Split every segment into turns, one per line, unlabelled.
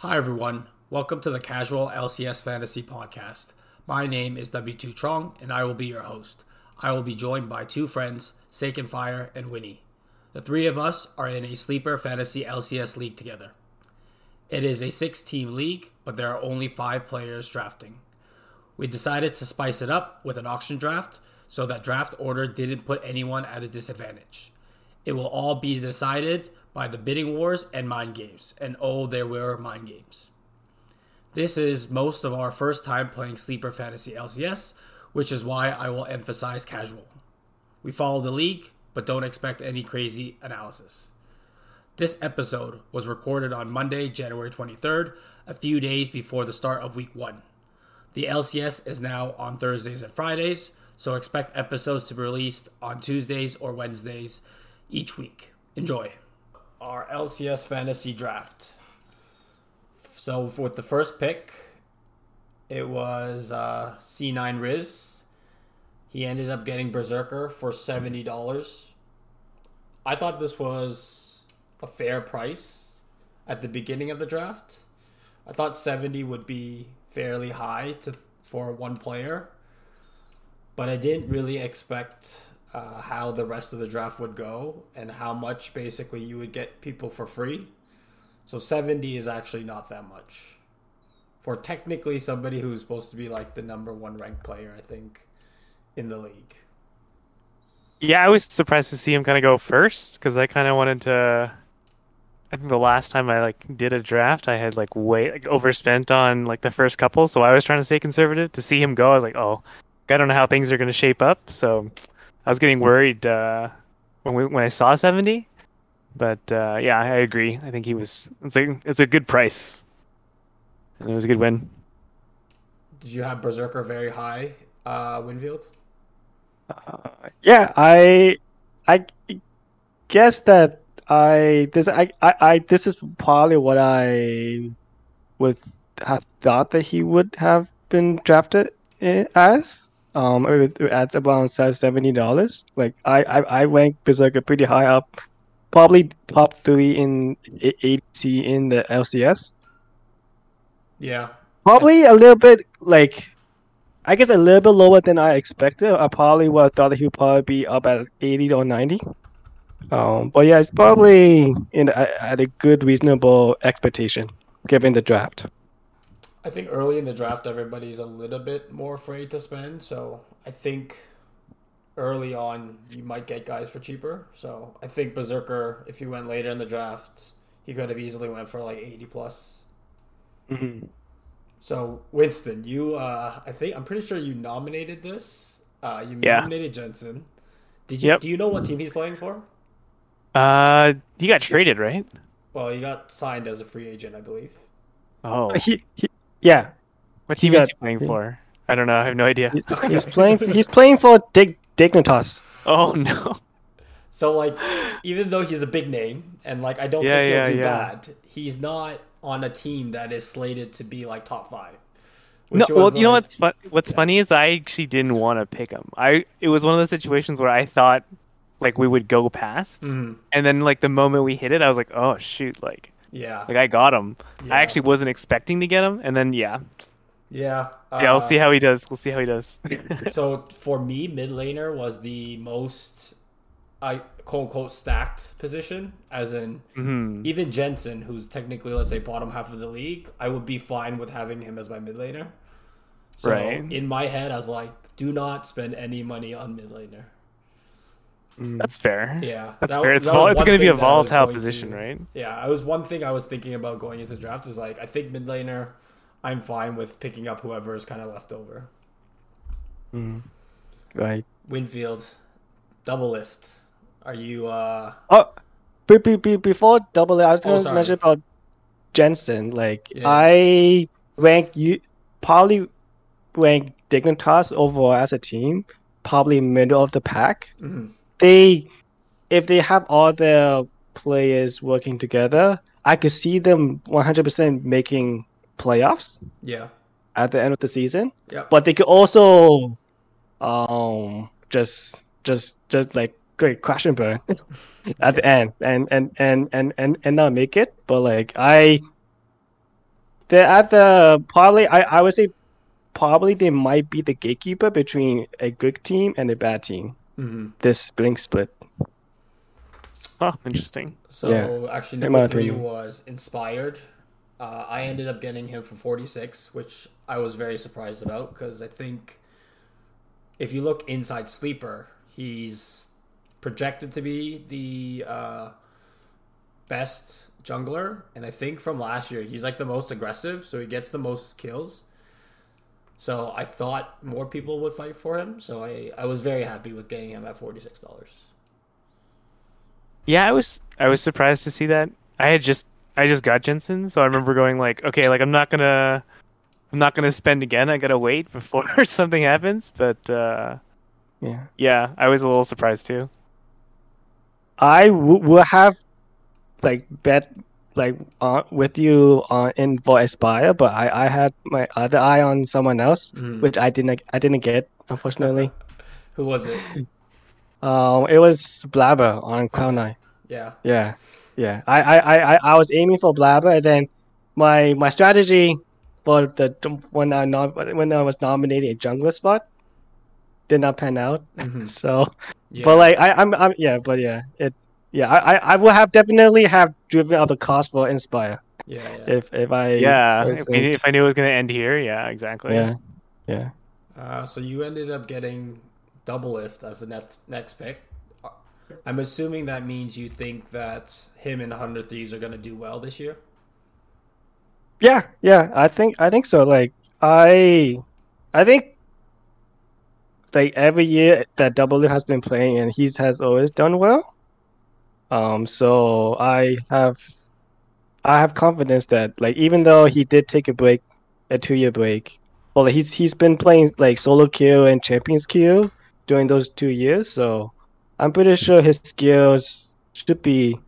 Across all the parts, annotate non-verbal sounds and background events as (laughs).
Hi, everyone. Welcome to the Casual LCS Fantasy Podcast. My name is w2truong, and I will be your host. I will be joined by two friends, Sake Fire and winny. The three of us are in a sleeper fantasy LCS league together. It is a six team league, but there are only five players drafting. We decided to spice it up with an auction draft so that draft order didn't put anyone at a disadvantage. It will all be decided by the bidding wars and mind games, and oh, there were mind games. This is most of our first time playing Sleeper Fantasy LCS, which is why I will emphasize casual. We follow the league, but don't expect any crazy analysis. This episode was recorded on Monday, January 23rd, a few days before the start of week one. The LCS is now on Thursdays and Fridays, so expect episodes to be released on Tuesdays or Wednesdays each week. Enjoy our LCS fantasy draft. So with the first pick, it was uh, C9 Riz. He ended up getting Berserker for seventy dollars. I thought this was a fair price at the beginning of the draft. I thought seventy would be fairly high to for one player, but I didn't really expect uh, how the rest of the draft would go and how much basically you would get people for free. So 70 is actually not that much. For technically somebody who's supposed to be like the number one ranked player, I think, in the league.
Yeah, I was surprised to see him kind of go first because I kind of wanted to. I think the last time I like did a draft, I had like way like overspent on like the first couple, so I was trying to stay conservative. To see him go, I was like, oh, I don't know how things are going to shape up. So I was getting worried uh, when we when I saw 70, but uh, yeah, I agree. I think he was. It's a it's a good price. And it was a good win.
Did you have Berserker very high, uh, Winfield?
Uh, yeah, I I guess that I this I, I, I this is probably what I would have thought that he would have been drafted as. Um, at around seventy dollars. Like I, I, I rank Berserker pretty high up, probably top three in ADC in the LCS.
Yeah,
probably a little bit like, I guess a little bit lower than I expected. I probably would have thought he would probably be up at eighty or ninety. Um, but yeah, it's probably in at a good, reasonable expectation given the draft.
I think early in the draft, everybody's a little bit more afraid to spend. So I think early on, you might get guys for cheaper. So I think Berserker, if you went later in the draft, he could have easily went for like 80 plus.
Mm-hmm.
So Winston, you, uh, I think I'm pretty sure you nominated this. Uh, you
Yeah.
nominated Jensen. Did you?
Yep.
Do you know what team he's playing for?
Uh, he got traded, right?
Well, he got signed as a free agent, I believe.
Oh, (laughs)
He, he yeah,
what team
he
is
got-
he playing for? I don't know. I have no idea.
he's, (laughs) he's playing. He's playing for Dig, Dignitas.
Oh no.
So like, even though he's a big name and like I don't
Yeah,
think he'll
yeah,
do
yeah.
bad, he's not on a team that is slated to be like top five.
No, well,
was,
you know what's fun? What's
yeah.
funny is I actually didn't want to pick him. I it was one of those situations where I thought like we would go past,
Mhm.
and then like the moment we hit it, I was like, oh shoot, like
Yeah,
like I got him.
Yeah.
I actually wasn't expecting to get him, and then yeah,
yeah.
yeah, we'll
uh,
see how he does. We'll see how he does. (laughs)
So for me, mid laner was the most, I quote unquote stacked position. As in,
hmm
even Jensen, who's technically let's say bottom half of the league, I would be fine with having him as my mid laner. So
Right.
in my head, I was like, do not spend any money on mid laner.
That's fair.
Yeah,
That's
that-
fair. It's
that
vol-
was
it's
one
going to be a
that I was
volatile position,
to-
right?
Yeah, I was one thing I was thinking about going into the draft. Is like I think mid laner, I'm fine with picking up whoever is kind of left over. Mm.
Right.
Winfield, Doublelift. Are you? uh
Oh, be, be, be, before double, I was
Oh,
going to
sorry.
mention about Jensen. Like
Yeah.
I rank you probably rank Dignitas overall as a team, probably middle of the pack.
Mm mhm.
They, if they have all their players working together, I could see them 100% making playoffs
Yeah.
at the end of the season.
Yeah.
But they could also, um, just just just like great crash and burn (laughs) at the end and and and and and and not make it. But like I they're at the probably I, I would say probably they might be the gatekeeper between a good team and a bad team.
Mm-hmm.
This blink split.
Oh, interesting.
So
Yeah.
actually,
my
number three
opinion.
was inspired. Uh, I ended up getting him for 46, which I was very surprised about because I think if you look inside sleeper, he's projected to be the uh, best jungler, and I think from last year he's like the most aggressive, so he gets the most kills. So I thought more people would fight for him, so I, I was very happy with getting him at forty six dollars.
Yeah, I was I was surprised to see that. I had just I just got Jensen, so I remember going like, okay, like I'm not gonna I'm not gonna spend again. I gotta wait before (laughs) something happens. But uh,
Yeah.
yeah, I was a little surprised too.
I w- will have like bet like uh, with you on in for Aspire, but I, I had my other eye on someone else,
Mhm.
which I didn't I didn't get unfortunately. (laughs)
Who was it?
um, it was Blaber on Cloud Nine.
Yeah.
Yeah, yeah. I, I, I, I- was aiming for Blaber, and then my my strategy for the when I nom- when I was nominating a jungler spot did not pan out.
Mhm. (laughs)
So,
Yeah.
but like I, I'm, I'm yeah, but yeah, it yeah. I, I, I will have definitely have driven up the cost for Inspire
yeah, yeah.
if if I
Yeah, if, we, if I knew it was gonna end here, yeah, exactly.
yeah, yeah.
Uh, so you ended up getting Doublelift as the next next pick. Uh, I'm assuming that means you think that him and Hundred Thieves are gonna do well this year.
Yeah, yeah, I think I think so. Like I I think like every year that W has been playing and he's has always done well. Um so I have I have confidence that like even though he did take a break, a two year break, well he's he's been playing like solo queue and champions queue during those two years, so I'm pretty sure his skills should be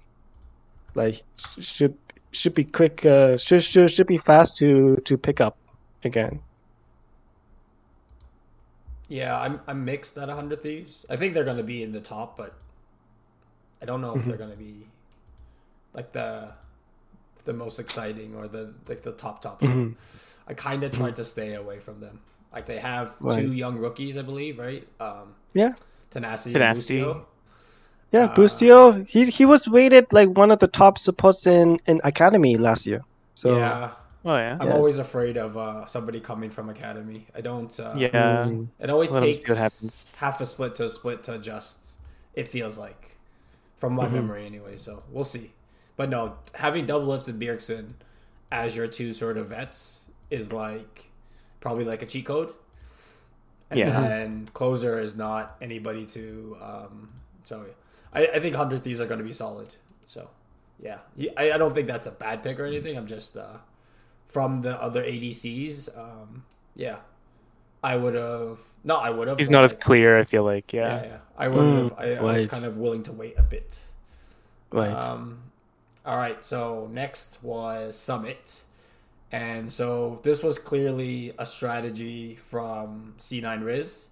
like should should be quick uh should should should be fast to to pick up again
Yeah, I'm I'm mixed at Hundred Thieves. I think they're gonna be in the top, but I don't know if they're gonna be like the the most exciting or the like the top top.
Mhm.
I kind of tried to stay away from them. Like they have
Right.
two young rookies, I believe, right? Um,
Yeah.
Tenacity,
Tenacity.
and
yeah
Uh,
Busio he he was rated like one of the top supports in in academy last year so
yeah,
Oh yeah.
I'm
Yes.
always afraid of uh, somebody coming from academy. I don't. Uh,
Yeah.
Mm,
It always
Let 'em see
takes half a split to a split to adjust. It feels like, from my
Mhm.
memory anyway. So we'll see. But no, having Doublelift and Bjergsen as your two sort of vets is like probably like a cheat code. And
Yeah.
And closer is not anybody to. Um, so I, I think hundred thieves are going to be solid. So yeah, I, I don't think that's a bad pick or anything. I'm just uh, from the other ADCs. Um, yeah, I would have. No, I would have.
He's not as clear. I feel like.
yeah,
Yeah.
yeah. I would have.
Mm,
I, I was kind of willing to wait a bit.
right
Um, all right. So next was Summit, and so this was clearly a strategy from C9 Riz.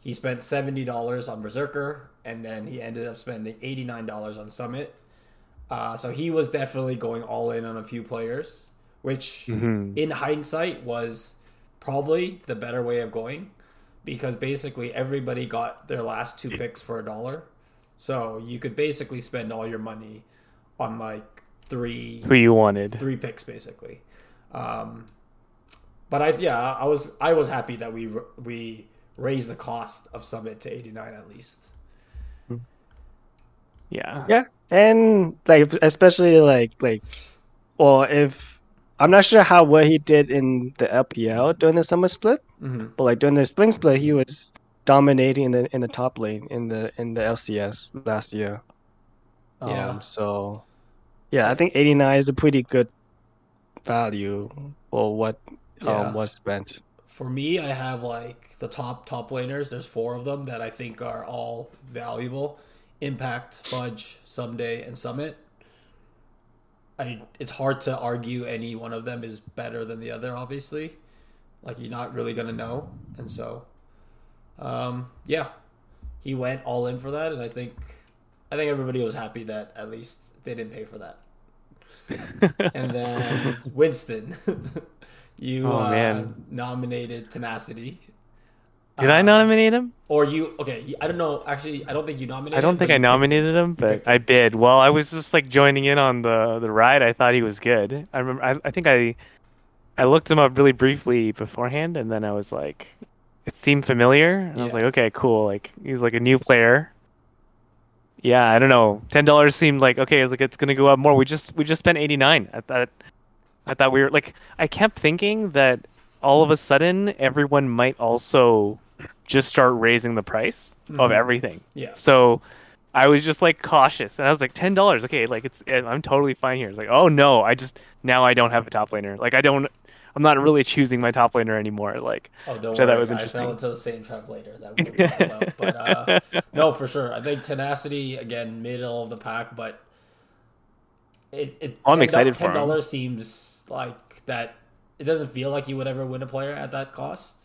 He spent seventy dollars on Berserker, and then he ended up spending eighty nine dollars on Summit. Uh, so he was definitely going all in on a few players, which
Mhm.
in hindsight was probably the better way of going because basically everybody got their last two picks for a dollar. So you could basically spend all your money on like three
Who you wanted?
three picks basically. Um but i yeah i was i was happy that we we raised the cost of summit to 89 at least.
Yeah.
yeah. And like especially like like or if i'm not sure how well he did in the lpl during the summer split
mm-hmm.
But like during the spring split, he was dominating in the in the top lane in the in the LCS last year.
Yeah.
Um, so, yeah, I think 89 is a pretty good value for what
Yeah.
um was spent.
for me i have like the top top laners there's four of them that i think are all valuable impact fudge Ssumday and summit I, it's hard to argue any one of them is better than the other obviously like you're not really gonna know and so um yeah he went all in for that and i think i think everybody was happy that at least they didn't pay for that (laughs) and then Winston. (laughs) you
Oh,
uh, nominated Tenacity.
Did I
Uh,
nominate him?
Or you? Okay, I don't know. Actually, I don't think you nominated.
I don't think I
you picked him.
nominated him, but I bid. Well, I was just like joining in on the the ride. I thought he was good. I remember. I, I think I I looked him up really briefly beforehand, and then I was like, it seemed familiar. And I was like, okay, cool. Like he's like a new player. Yeah, I don't know. Ten dollars seemed like okay. It's like it's gonna go up more. We just we just spent eighty nine. I thought I thought we were like I kept thinking that all of a sudden everyone might also just start raising the price of
Mhm.
everything.
Yeah.
So I was just like cautious, and I was like ten dollars. Okay, like it's I'm totally fine here. It's like oh no, I just now I don't have a top laner. Like I don't, I'm not really choosing my top laner anymore. Like
Oh, don't worry.
that was
I
interesting.
fell into the same trap later that we were about. But uh, (laughs) no, for sure. I think tenacity again, middle of the pack, but it. it
Oh, I'm excited for
ten dollars. seems like that. It doesn't feel like you would ever win a player at that cost.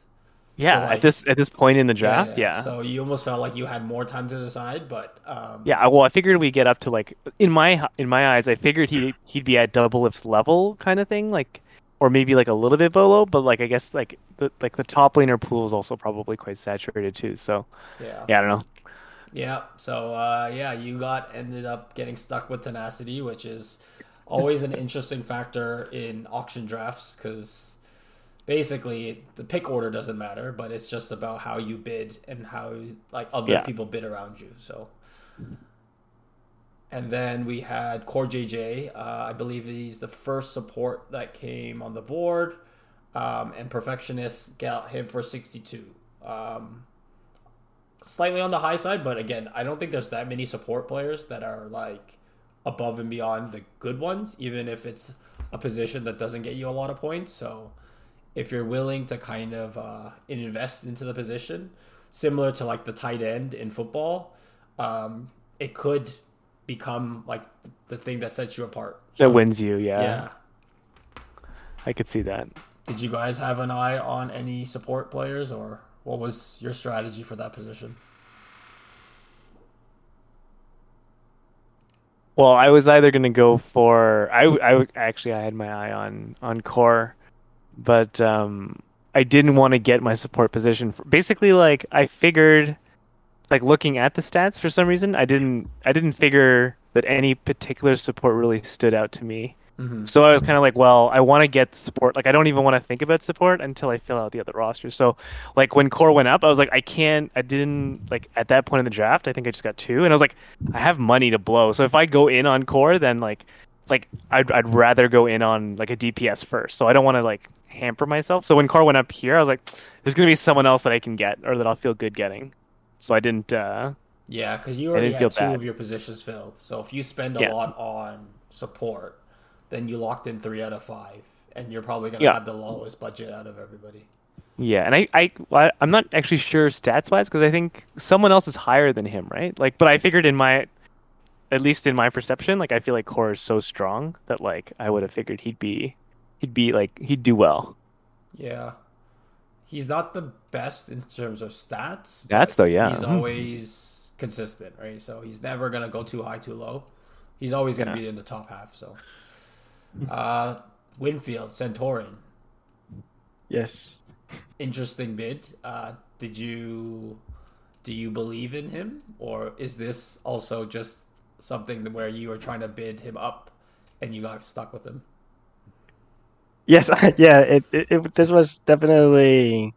Yeah,
like-
at this at this point in the draft, yeah.
So you almost felt like you had more time to decide, but um,
Yeah, well, I figured we get up to like in my in my eyes, I figured he he'd be at double if's level kind of thing, like or maybe like a little bit below, but like I guess like the like the top laner pool is also probably quite saturated too. So
yeah,
yeah, I don't know.
Yeah. So uh, yeah, you got ended up getting stuck with tenacity, which is always an interesting factor in auction drafts because basically the pick order doesn't matter, but it's just about how you bid and how like other
Yeah.
people bid around you. So. And then we had Core JJ. Uh, I believe he's the first support that came on the board. Um, and Perfectionist got him for 62. Um, slightly on the high side, but again, I don't think there's that many support players that are like above and beyond the good ones, even if it's a position that doesn't get you a lot of points. So if you're willing to kind of uh, invest into the position, similar to like the tight end in football, um, it could become like the thing that sets you apart.
That wins you, yeah.
Yeah.
I could see that.
Did you guys have an eye on any support players, or what was your strategy for that position?
Well, I was either gonna go for I, I actually I had my eye on on core, but um, I didn't want to get my support position. For, basically, like I figured, like looking at the stats for some reason, I didn't I didn't figure that any particular support really stood out to me.
Mm-hmm.
So I was kind of like, well, I want to get support. Like I don't even want to think about support until I fill out the other roster. So like when core went up, I was like, I can't. I didn't like at that point in the draft. I think I just got two, and I was like, I have money to blow. So if I go in on core, then like, like I'd I'd rather go in on like a DPS first. So I don't want to like hamper myself. So when core went up here, I was like, there's gonna be someone else that I can get or that I'll feel good getting. So I didn't. uh
Yeah, because you already had two
bad.
of your positions filled. So if you spend a
Yeah.
lot on support, then you locked in three out of five, and you're probably gonna
Yeah.
have the lowest budget out of everybody.
Yeah, and I, I, I'm not actually sure stats wise because I think someone else is higher than him, right? Like, but I figured in my, at least in my perception, like I feel like Core is so strong that like I would have figured he'd be, he'd be like he'd do well.
Yeah, he's not the best in terms of stats.
Stats,
but
though, yeah.
he's
Mhm.
always consistent, right? So he's never gonna go too high, too low. He's always gonna
Yeah.
be in the top half. So, uh, Winfield Santorin,
Yes.
interesting bid. Uh, did you do you believe in him, or is this also just something where you were trying to bid him up and you got stuck with him?
Yes, (laughs) yeah. It, it, it this was definitely.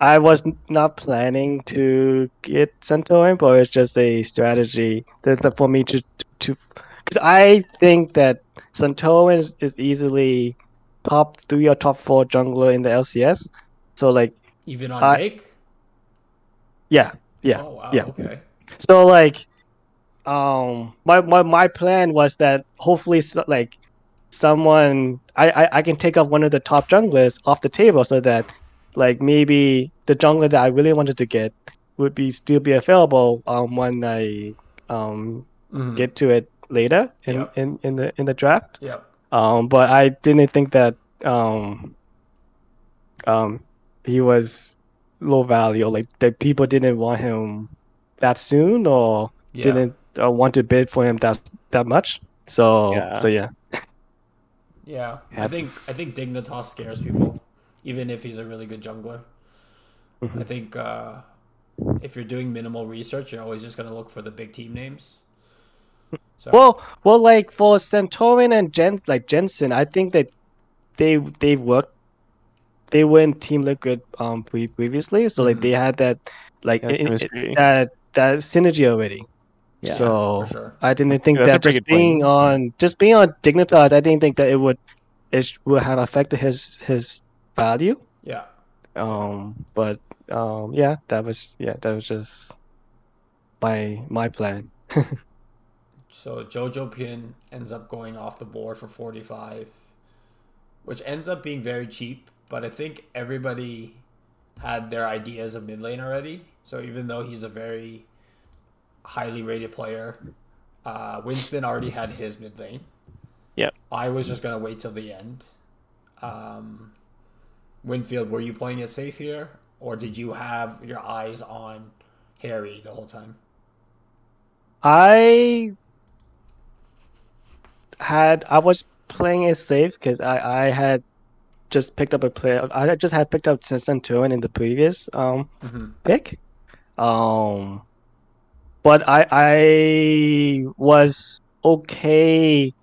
I was not planning to get Centaur, but it's just a strategy that, for me to to. Because I think that Centaur is, is easily top three or top four jungler in the LCS. So like,
Even on
I-
take?
yeah, yeah.
Oh wow.
yeah.
Okay.
So like, um, my my my plan was that hopefully, so, like, someone I, I I can take up one of the top junglers off the table so that, like, maybe the jungler that I really wanted to get would be still be available um when I um
Mhm.
get to it later in,
Yeah.
in, in the in the draft.
Yep.
Um, but I didn't think that um um he was low value, like that people didn't want him that soon or
Yeah.
didn't uh, want to bid for him that that much. So
Yeah.
so yeah.
Yeah, I think I think Dignitas scares people, even if he's a really good jungler.
Mhm.
I think uh, if you're doing minimal research, you're always just gonna look for the big team names. So
Well, well, like for Santorin and Jen, like Jensen, I think that they they worked, they were in Team Liquid um pre- previously, so like
Mhm.
they had that like
Yeah,
i- i- that that synergy already.
Yeah,
so
sure.
I didn't think
Yeah,
that just
good point.
being on just being on Dignitas, I didn't think that it would it would have affected his his value.
Yeah,
Um, but um, yeah, that was yeah, that was just my my plan. (laughs)
so Jojo Pyun ends up going off the board for 45, which ends up being very cheap. But I think everybody had their ideas of mid lane already. So even though he's a very highly rated player, uh, Winston already had his mid lane.
Yep.
I was just gonna wait till the end. Um, Winfield, were you playing it safe here, or did you have your eyes on Haeri the whole time?
I had I was playing it safe because I I had just picked up a player. I just had picked up Santorin in the previous um
Mm-hmm.
pick. Um, but I I was okay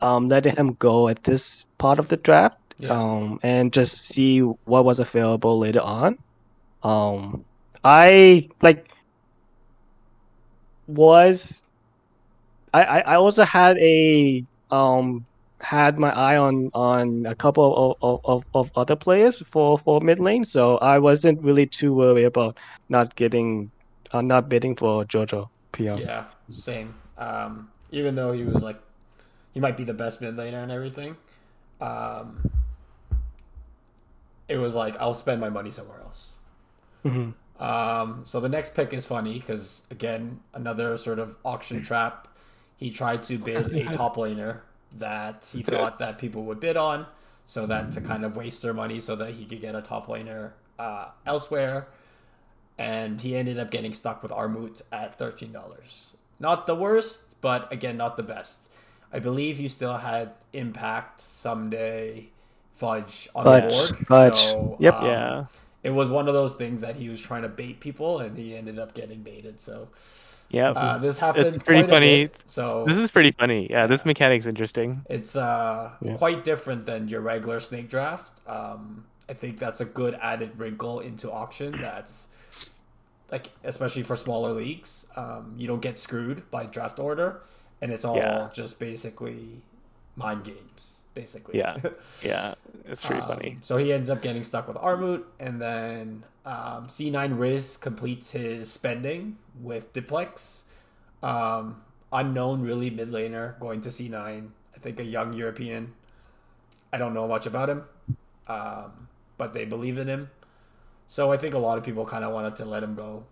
um letting him go at this part of the draft.
Yeah.
Um, and just see what was available later on. Um, I like was I, I I also had a um had my eye on on a couple of, of, of other players for for mid lane, so I wasn't really too worried about not getting uh, not bidding for Jojo Pyun.
Yeah, same. Um, even though he was like, he might be the best mid laner and everything. Um, it was like I'll spend my money somewhere else.
Mhm.
Um, so the next pick is funny because again, another sort of auction trap. He tried to bid a (laughs) top laner that he thought that people would bid on, so that to kind of waste their money, so that he could get a top laner uh, elsewhere. And he ended up getting stuck with Armut at thirteen dollars. Not the worst, but again, not the best. I believe you still had Impact Ssumday, Fudge on the board.
Fudge.
So,
Yep.
um,
yeah.
it was one of those things that he was trying to bait people and he ended up getting baited so
Yeah.
uh, this happened
it's pretty
quite a
funny.
bit, so
This is pretty funny. Yeah, this mechanic's interesting.
it's uh,
Yeah.
quite different than your regular snake draft um, i think that's a good added wrinkle into auction that's like especially for smaller leagues um, you don't get screwed by draft order and it's all
Yeah.
just basically mind games basically
Yeah. (laughs) Yeah, it's pretty
Um,
funny.
So he ends up getting stuck with Armut, and then um, C9 Riz completes his spending with Diplex. Um, unknown, really, mid laner going to C9. I think a young European. I don't know much about him, um, but they believe in him. So I think a lot of people kind of wanted to let him go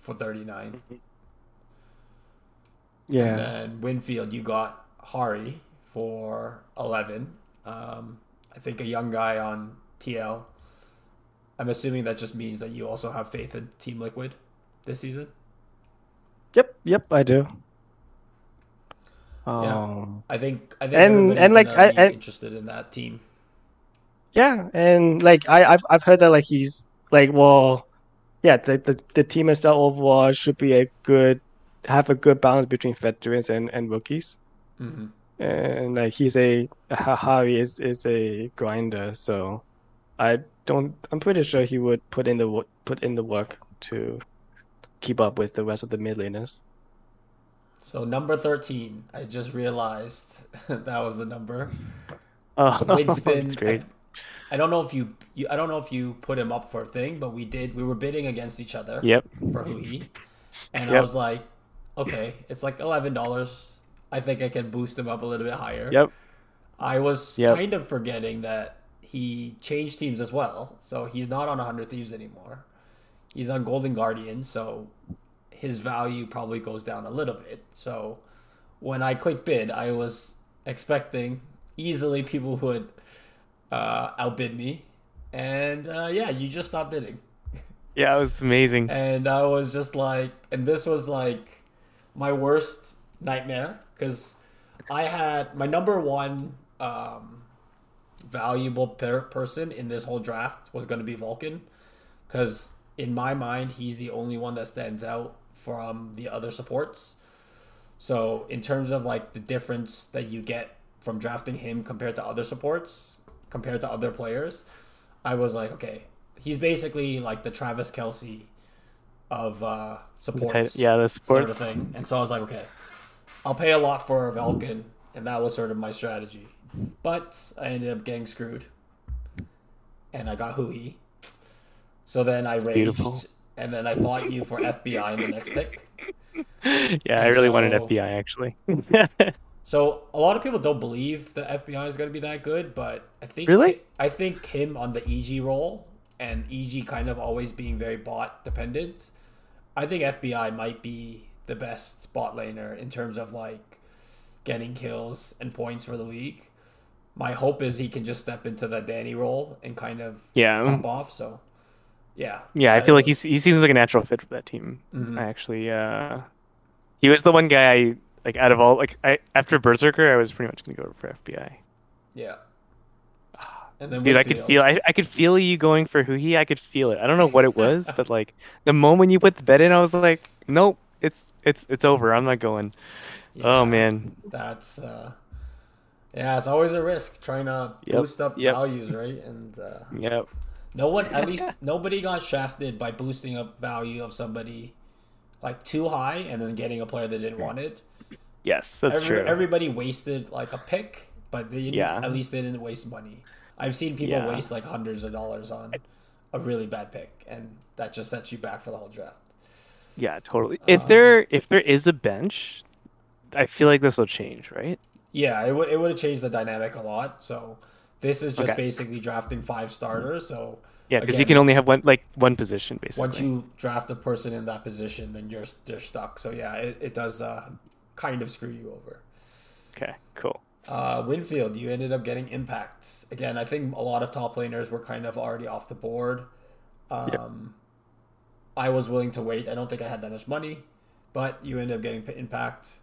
for 39. And
Yeah.
then Winfield, you got Haeri for 11. Um, I think a young guy on TL. I'm assuming that just means that you also have faith in Team Liquid this season.
Yep. Yep. I do.
Yeah.
Um.
I think I think
And- and, like, I-
interested in that team.
Yeah, and like I, I've I've heard that like he's like well, yeah, the the, the team itself overall should be a good have a good balance between veterans and, and rookies.
hmm
And like he's a Ha- Haeri is is a grinder, so I don't I'm pretty sure he would put in the put in the work to keep up with the rest of the mid laners.
So number 13, I just realized (laughs) that was the number. (laughs)
Oh,
Winston. I, don't know if you, you I don't know if you put him up for a thing, but we did. We were bidding against each other.
Yep.
for Huhi. And I was like, okay, it's like eleven dollars. I think I can boost him up a little bit higher.
Yep.
I was
Yep.
kind of forgetting that he changed teams as well. So he's not on 100 Thieves anymore. He's on Golden Guardian, so his value probably goes down a little bit. So when I click bid, I was expecting easily people who would uh, outbid me. And uh, yeah, you just stopped bidding. (laughs)
Yeah, it was amazing.
And I was just like, and this was like my worst nightmare because I had my number one um, valuable per- person in this whole draft was going to be Vulcan, because in my mind he's the only one that stands out from the other supports. So in terms of like the difference that you get from drafting him compared to other supports, compared to other players, I was like, okay, he's basically like the Travis Kelce of uh, supports.
Yeah, the
sort of thing. And so I was like, okay, I'll pay a lot for Vulcan, and that was sort of my strategy. But I ended up getting screwed, and I got Huhi. So then I raged,
beautiful.
and then I fought you for FBI in the next pick. (laughs)
yeah, I
And
really wanted FBI actually. (laughs)
So a lot of people don't believe the FBI is going to be that good, but I think
Really?
I think him on the EG role and EG kind of always being very bot dependent. I think FBI might be the best bot laner in terms of like getting kills and points for the league. My hope is he can just step into the Danny role and kind of
yeah,
pop off. So yeah,
yeah. I feel like he's he seems like a natural fit for that team.
Mhm.
I actually, uh, he was the one guy I like out of all like I after Berserker, I was pretty much gonna go for FBI.
yeah. And then
Dude, I could feel I, I could feel you going for Huhi. I could feel it. I don't know what it (laughs) was, but like the moment you put the bet in, I was like, nope, it's it's it's over. I'm not going.
Yeah.
Oh man,
That's uh yeah, it's always a risk trying to
Yep,
boost up
yep.
values, right? And uh,
yep.
no one, at (laughs) least nobody got shafted by boosting up value of somebody like too high and then getting a player that didn't want it.
Yes, that's
Every-
true.
Everybody wasted like a pick, but they
Yeah.
at least they didn't waste money. I've seen people
Yeah.
waste like hundreds of dollars on a really bad pick, and that just sets you back for the whole draft.
Yeah, totally. If there if there is a bench, I feel like this will change, right?
Yeah, it would it would have changed the dynamic a lot. So this is just
Okay.
basically drafting five starters. So
Yeah, because you can only have one like one position basically.
once you draft a person in that position, then you're you're stuck. So yeah, it, it does uh, kind of screw you over.
Okay, cool.
Uh, Winfield, you ended up getting impact again. I think a lot of top laners were kind of already off the board. Um, I was willing to wait. I don't think I had that much money, but you ended up getting impact.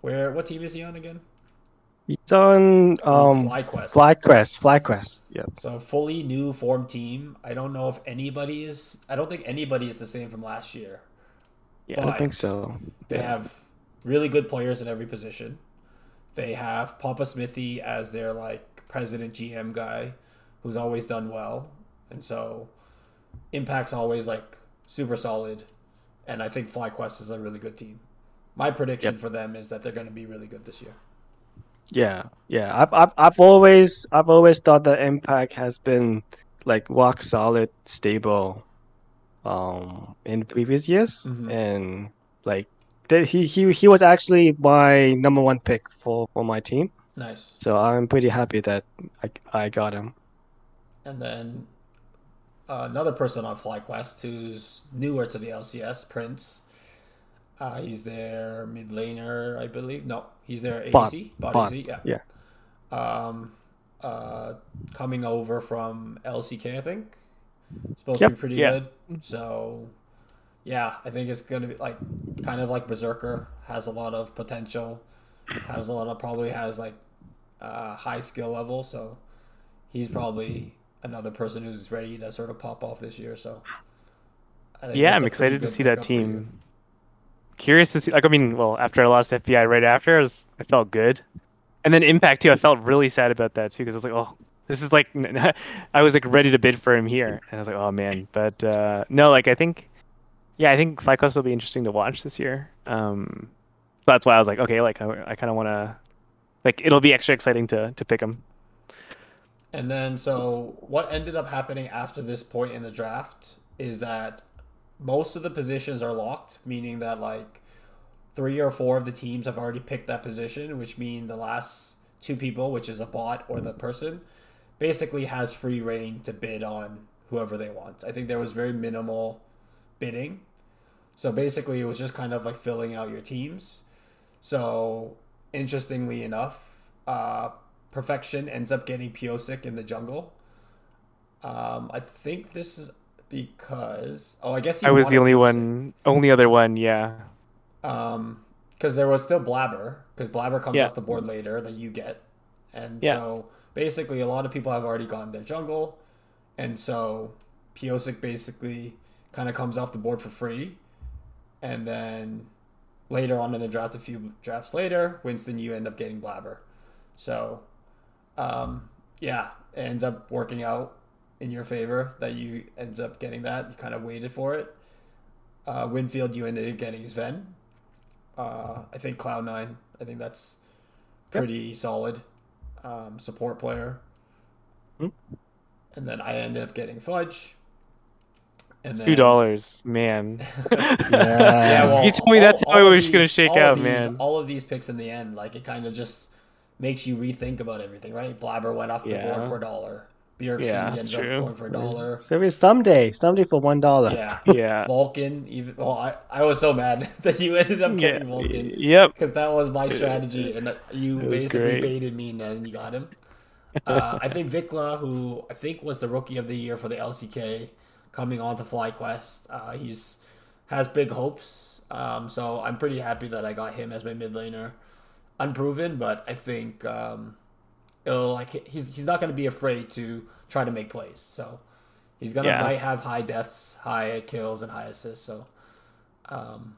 Where what team is he on again?
He's on um
FlyQuest.
FlyQuest. FlyQuest. Yeah.
So fully new form team. I don't know if anybody is. I don't think anybody is the same from last year.
Yeah,
I don't think so.
They
Yeah.
have really good players in every position. They have Papa Smithy as their like president GM guy, who's always done well, and so Impact's always like super solid. And I think FlyQuest is a really good team. My prediction
Yep.
for them is that they're going to be really good this year.
Yeah, yeah. I've, I've I've always I've always thought that Impact has been like rock solid, stable, um, in previous years,
Mhm.
and like that he he he was actually my number one pick for for my team.
Nice.
So I'm pretty happy that I I got him.
And then uh, another person on FlyQuest who's newer to the LCS, Prince. Uh, he's their mid laner, I believe. No, he's their
Bot.
ADC. Bot,
Bot,
ADC, yeah.
yeah.
Um, uh, coming over from LCK, I think. Supposed
Yep,
to be pretty
yeah.
good. So, yeah, I think it's going to be like kind of like Berserker. Has a lot of potential. Has a lot of, probably has like uh, high skill level. So, he's probably another person who's ready to sort of pop off this year. So, I think
Yeah, I'm excited to see that
pickup for you.
team. Curious to see like I mean, well, after I lost FBI right after, I was I felt good. And then Impact too, I felt really sad about that too because I was like, "Oh, this is like (laughs) I was like ready to bid for him here." And I was like, "Oh man." But uh no, like I think yeah, I think FlyQuest will be interesting to watch this year. Um that's why I was like, okay, like I, I kind of want to like it'll be extra exciting to to pick him.
And then, so what ended up happening after this point in the draft is that most of the positions are locked, meaning that like three or four of the teams have already picked that position, which mean the last two people, which is a bot or the person, basically has free reign to bid on whoever they want. I think there was very minimal bidding. So basically, it was just kind of like filling out your teams. So interestingly enough, uh, Perfection ends up getting Pyosik in the jungle. Um, I think this is because oh, I guess he
I was the only
Pyosik.
one, only other one, yeah.
Um, because there was still Blaber, because Blaber comes
Yeah.
off the board later that you get, and
Yeah.
so basically, a lot of people have already gotten their jungle, and so Pyosik basically kind of comes off the board for free, and then later on in the draft, a few drafts later, Winston, you end up getting Blaber. So, um, yeah, it ends up working out in your favor that you ends up getting that. You kind of waited for it. Uh, Winfield, you ended up getting Zven. Uh, I think Cloud Nine. I think that's pretty yep. solid um, support player. Hmm. And then I ended up getting Fudge.
And then... Two dollars, man. (laughs) yeah. yeah well, you told me all, that's how it was these, gonna shake out,
these,
man.
All of these picks in the end, like it kind of just makes you rethink about everything, right? Blaber went off the yeah. board for a dollar. Bjergsen yeah, ended true. up going for a dollar.
So Ssumday, Ssumday for one dollar.
Yeah, (laughs)
yeah.
Vulcan, even well, I, I was so mad (laughs) that you ended up getting yeah. Vulcan.
Yep,
because that was my strategy, and you basically great. baited me, and then you got him. Uh, I think Vicla, who I think was the rookie of the year for the LCK, coming on to FlyQuest, uh, he's has big hopes. Um, so I'm pretty happy that I got him as my mid laner. Unproven, but I think. Um, it'll like he's he's not going to be afraid to try to make plays. So he's gonna yeah. might have high deaths, high kills, and high assists. So, um,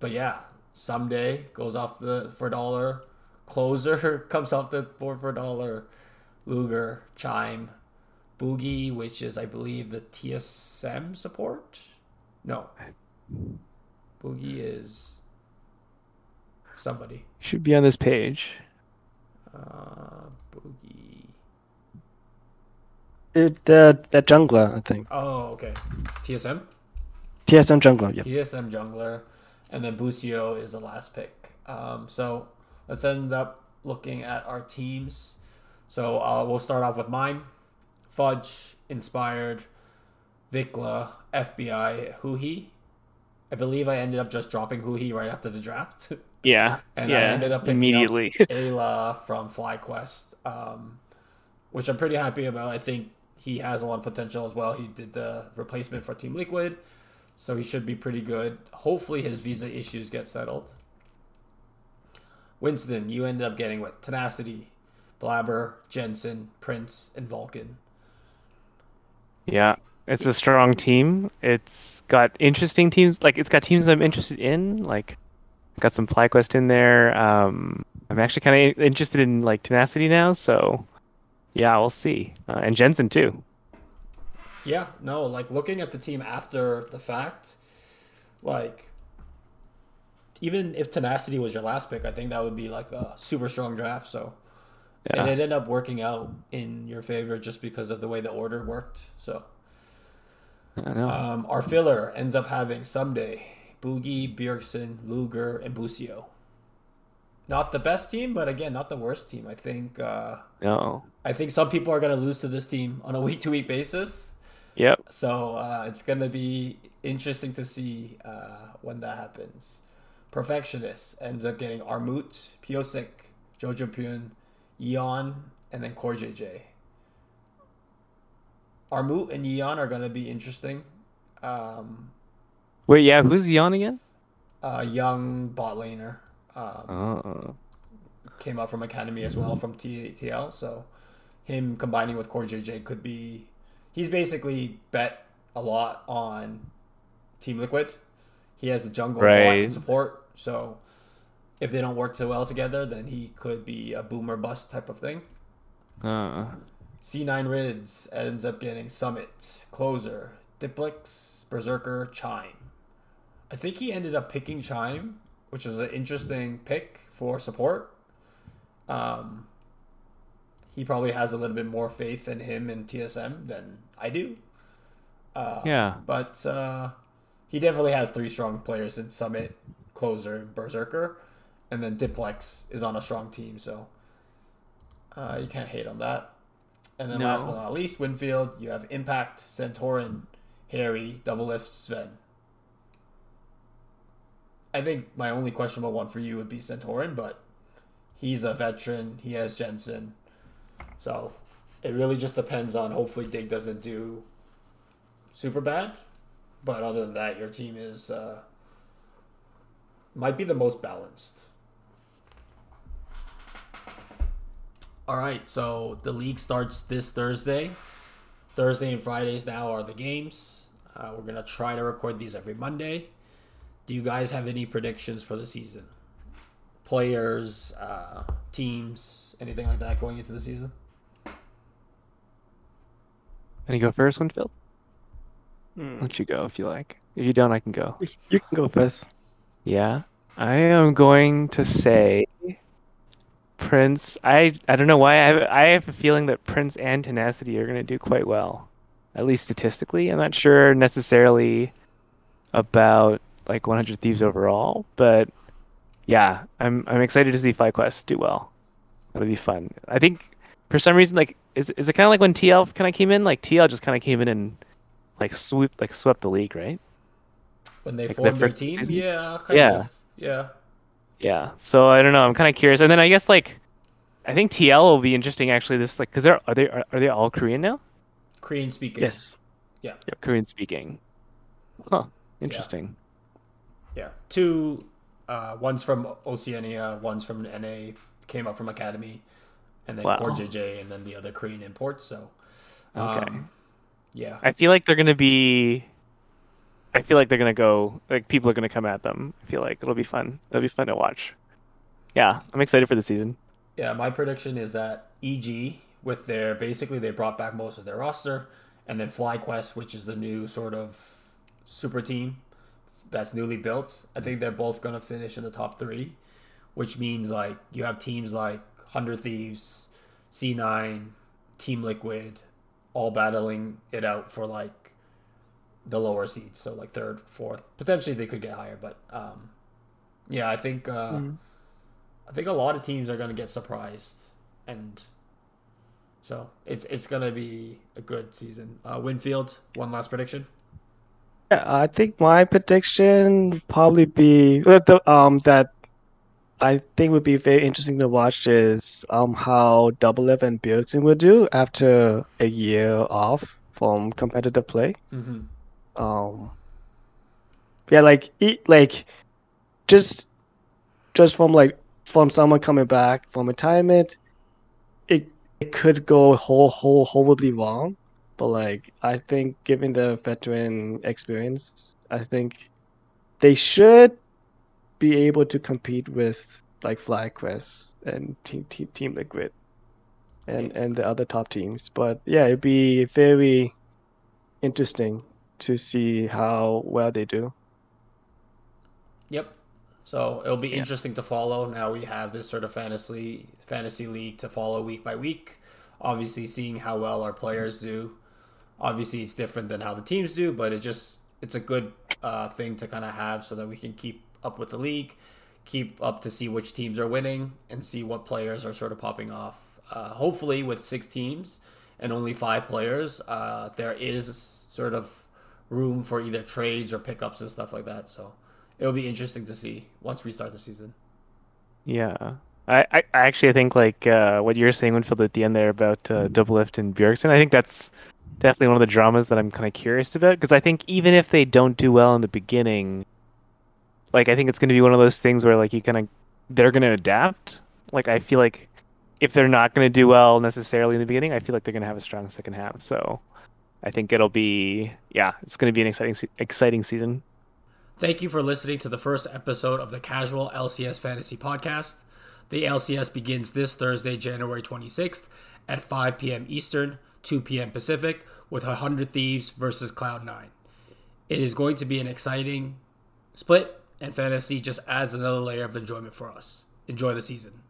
but yeah, Ssumday goes off the for a dollar. Closer (laughs) comes off the board for a dollar. Luger, Chime, Bugi, which is I believe the TSM support. No, Bugi is somebody.
Should be on this page.
Uh, Bugi.
It, the the jungler, I think.
Oh, okay. TSM.
TSM jungler, yeah.
TSM jungler, and then Busio is the last pick. Um, so let's end up looking at our teams. So uh, we'll start off with mine. Fudge, Inspired, Vicla, FBI, Huhi. I believe I ended up just dropping Huhi right after the draft. (laughs)
Yeah. (laughs)
And
yeah,
I ended up
immediately (laughs)
Eyla from FlyQuest, um, which I'm pretty happy about. I think he has a lot of potential as well. He did the replacement for Team Liquid, so he should be pretty good. Hopefully, his visa issues get settled. Winston, you ended up getting with Tenacity, Blaber, Jensen, Prince, and Vulcan.
Yeah, it's a strong team. It's got interesting teams. Like it's got teams I'm interested in. Like got some FlyQuest in there. Um, I'm actually kind of interested in like Tenacity now, so yeah, we'll see. Uh, and Jensen too.
Yeah, no, like looking at the team after the fact, like even if Tenacity was your last pick, I think that would be like a super strong draft. So, yeah. and it ended up working out in your favor just because of the way the order worked. So, um, our filler ends up having Ssumday Bugi, Bjergsen, Luger, and Busio. Not the best team, but again, not the worst team. I think. Uh,
no.
I think some people are going to lose to this team on a week to week basis.
Yep.
So uh, it's going to be interesting to see uh, when that happens. Perfectionist ends up getting Armut, Pyosik, Jojo Pyun, Yeon, and then Core JJ. Armut and Yeon are going to be interesting. Um,
Wait, yeah, who's Yeon again?
Uh, young bot laner. Um, uh. Came up from academy as well from TTL. So him combining with Core JJ could be. He's basically bet a lot on Team Liquid. He has the jungle right. and support. So if they don't work so well together, then he could be a boomer bust type of thing.
Uh.
C9 Riz ends up getting Summit, Closer, Diplex, Berserker, Chime. I think he ended up picking Chime, which is an interesting pick for support. Um, he probably has a little bit more faith in him and TSM than I do. Uh,
yeah.
But uh, he definitely has three strong players in Summit, Closer, and Berserker. And then Diplex is on a strong team, so uh, you can't hate on that. And then no. last but not least, Winfield, you have Impact, Santorin, Haeri, Doublelift, Zven. I think my only questionable one for you would be Santorin, but he's a veteran. He has Jensen. So it really just depends on hopefully Dig doesn't do super bad. But other than that, your team is uh, might be the most balanced. All right, so the league starts this Thursday. Thursday and Fridays now are the games. Uh, we're gonna try to record these every Monday. Do you guys have any predictions for the season? Players, uh, teams, anything like that going into the season?
Can you go first, Winfield?
Hmm.
Let you go if you like. If you don't, I can go. (laughs)
You can go first.
Yeah, I am going to say Prince. I I don't know why I have, I have a feeling that Prince and Tenacity are going to do quite well, at least statistically. I'm not sure necessarily about like 100 Thieves overall, but yeah, I'm I'm excited to see FlyQuest do well. That'll be fun. I think for some reason, like, is is it kind of like when TL kind of came in? Like TL just kind of came in and like swoop like swept the league, right?
When they
Like the
formed their team?
season?
Yeah,
Yeah.
of. Yeah.
Yeah. So I don't know. I'm kind of curious. And then I guess like, I think TL will be interesting actually. This like, cause they're are they are, are they all Korean now?
Korean speaking.
Yes. Yeah.
Yep, Korean speaking. Huh. Interesting.
Yeah. Two, uh, one's from Oceania, one's from NA, came up from Academy, and then
Wow.
CoreJJ, and then the other Korean imports. So,
Okay.
um, yeah.
I feel like they're gonna be. I feel like they're gonna go. Like people are gonna come at them. I feel like it'll be fun. It'll be fun to watch. Yeah, I'm excited for the season.
Yeah, my prediction is that EG with their basically they brought back most of their roster, and then FlyQuest, which is the new sort of super team that's newly built. I think they're both gonna finish in the top three, which means like you have teams like Hundred Thieves, C9, Team Liquid, all battling it out for like the lower seeds, so like third, fourth. Potentially they could get higher, but um, yeah, I think uh,
Mhm.
I think a lot of teams are gonna get surprised, and so it's it's gonna be a good season. Uh, Winfield, one last prediction.
Yeah, I think my prediction would probably be the um that I think would be very interesting to watch is um how Doublelift and Bjergsen will do after a year off from competitive play.
Mm-hmm.
Um yeah, like it, like just just from like from someone coming back from retirement, it it could go whole whole horribly wrong. But like I think given the veteran experience, I think they should be able to compete with like FlyQuest and Team Team, team Liquid and and the other top teams. But yeah, it'd be very interesting to see how well they do.
Yep. So it'll be
Yeah.
interesting to follow. Now we have this sort of fantasy fantasy league to follow week by week. Obviously, seeing how well our players do. Obviously, it's different than how the teams do, but it just it's a good uh, thing to kind of have so that we can keep up with the league, keep up to see which teams are winning, and see what players are sort of popping off. Uh, hopefully, with six teams and only five players, uh, there is sort of room for either trades or pickups and stuff like that. So it'll be interesting to see once we start the season.
Yeah. I, I I actually think like uh, what you're saying, Winfield, at the end there about uh, Doublelift and Bjergsen, I think that's definitely one of the dramas that I'm kind of curious about because I think even if they don't do well in the beginning, like I think it's going to be one of those things where like you kind of they're going to adapt. Like I feel like if they're not going to do well necessarily in the beginning, I feel like they're going to have a strong second half. So I think it'll be yeah, it's going to be an exciting exciting season.
Thank you for listening to the first episode of the Casual LCS Fantasy Podcast. The LCS begins this Thursday, January 26th at 5 p.m. Eastern, 2 p.m. Pacific, with 100 Thieves versus Cloud9. It is going to be an exciting split, and fantasy just adds another layer of enjoyment for us. Enjoy the season.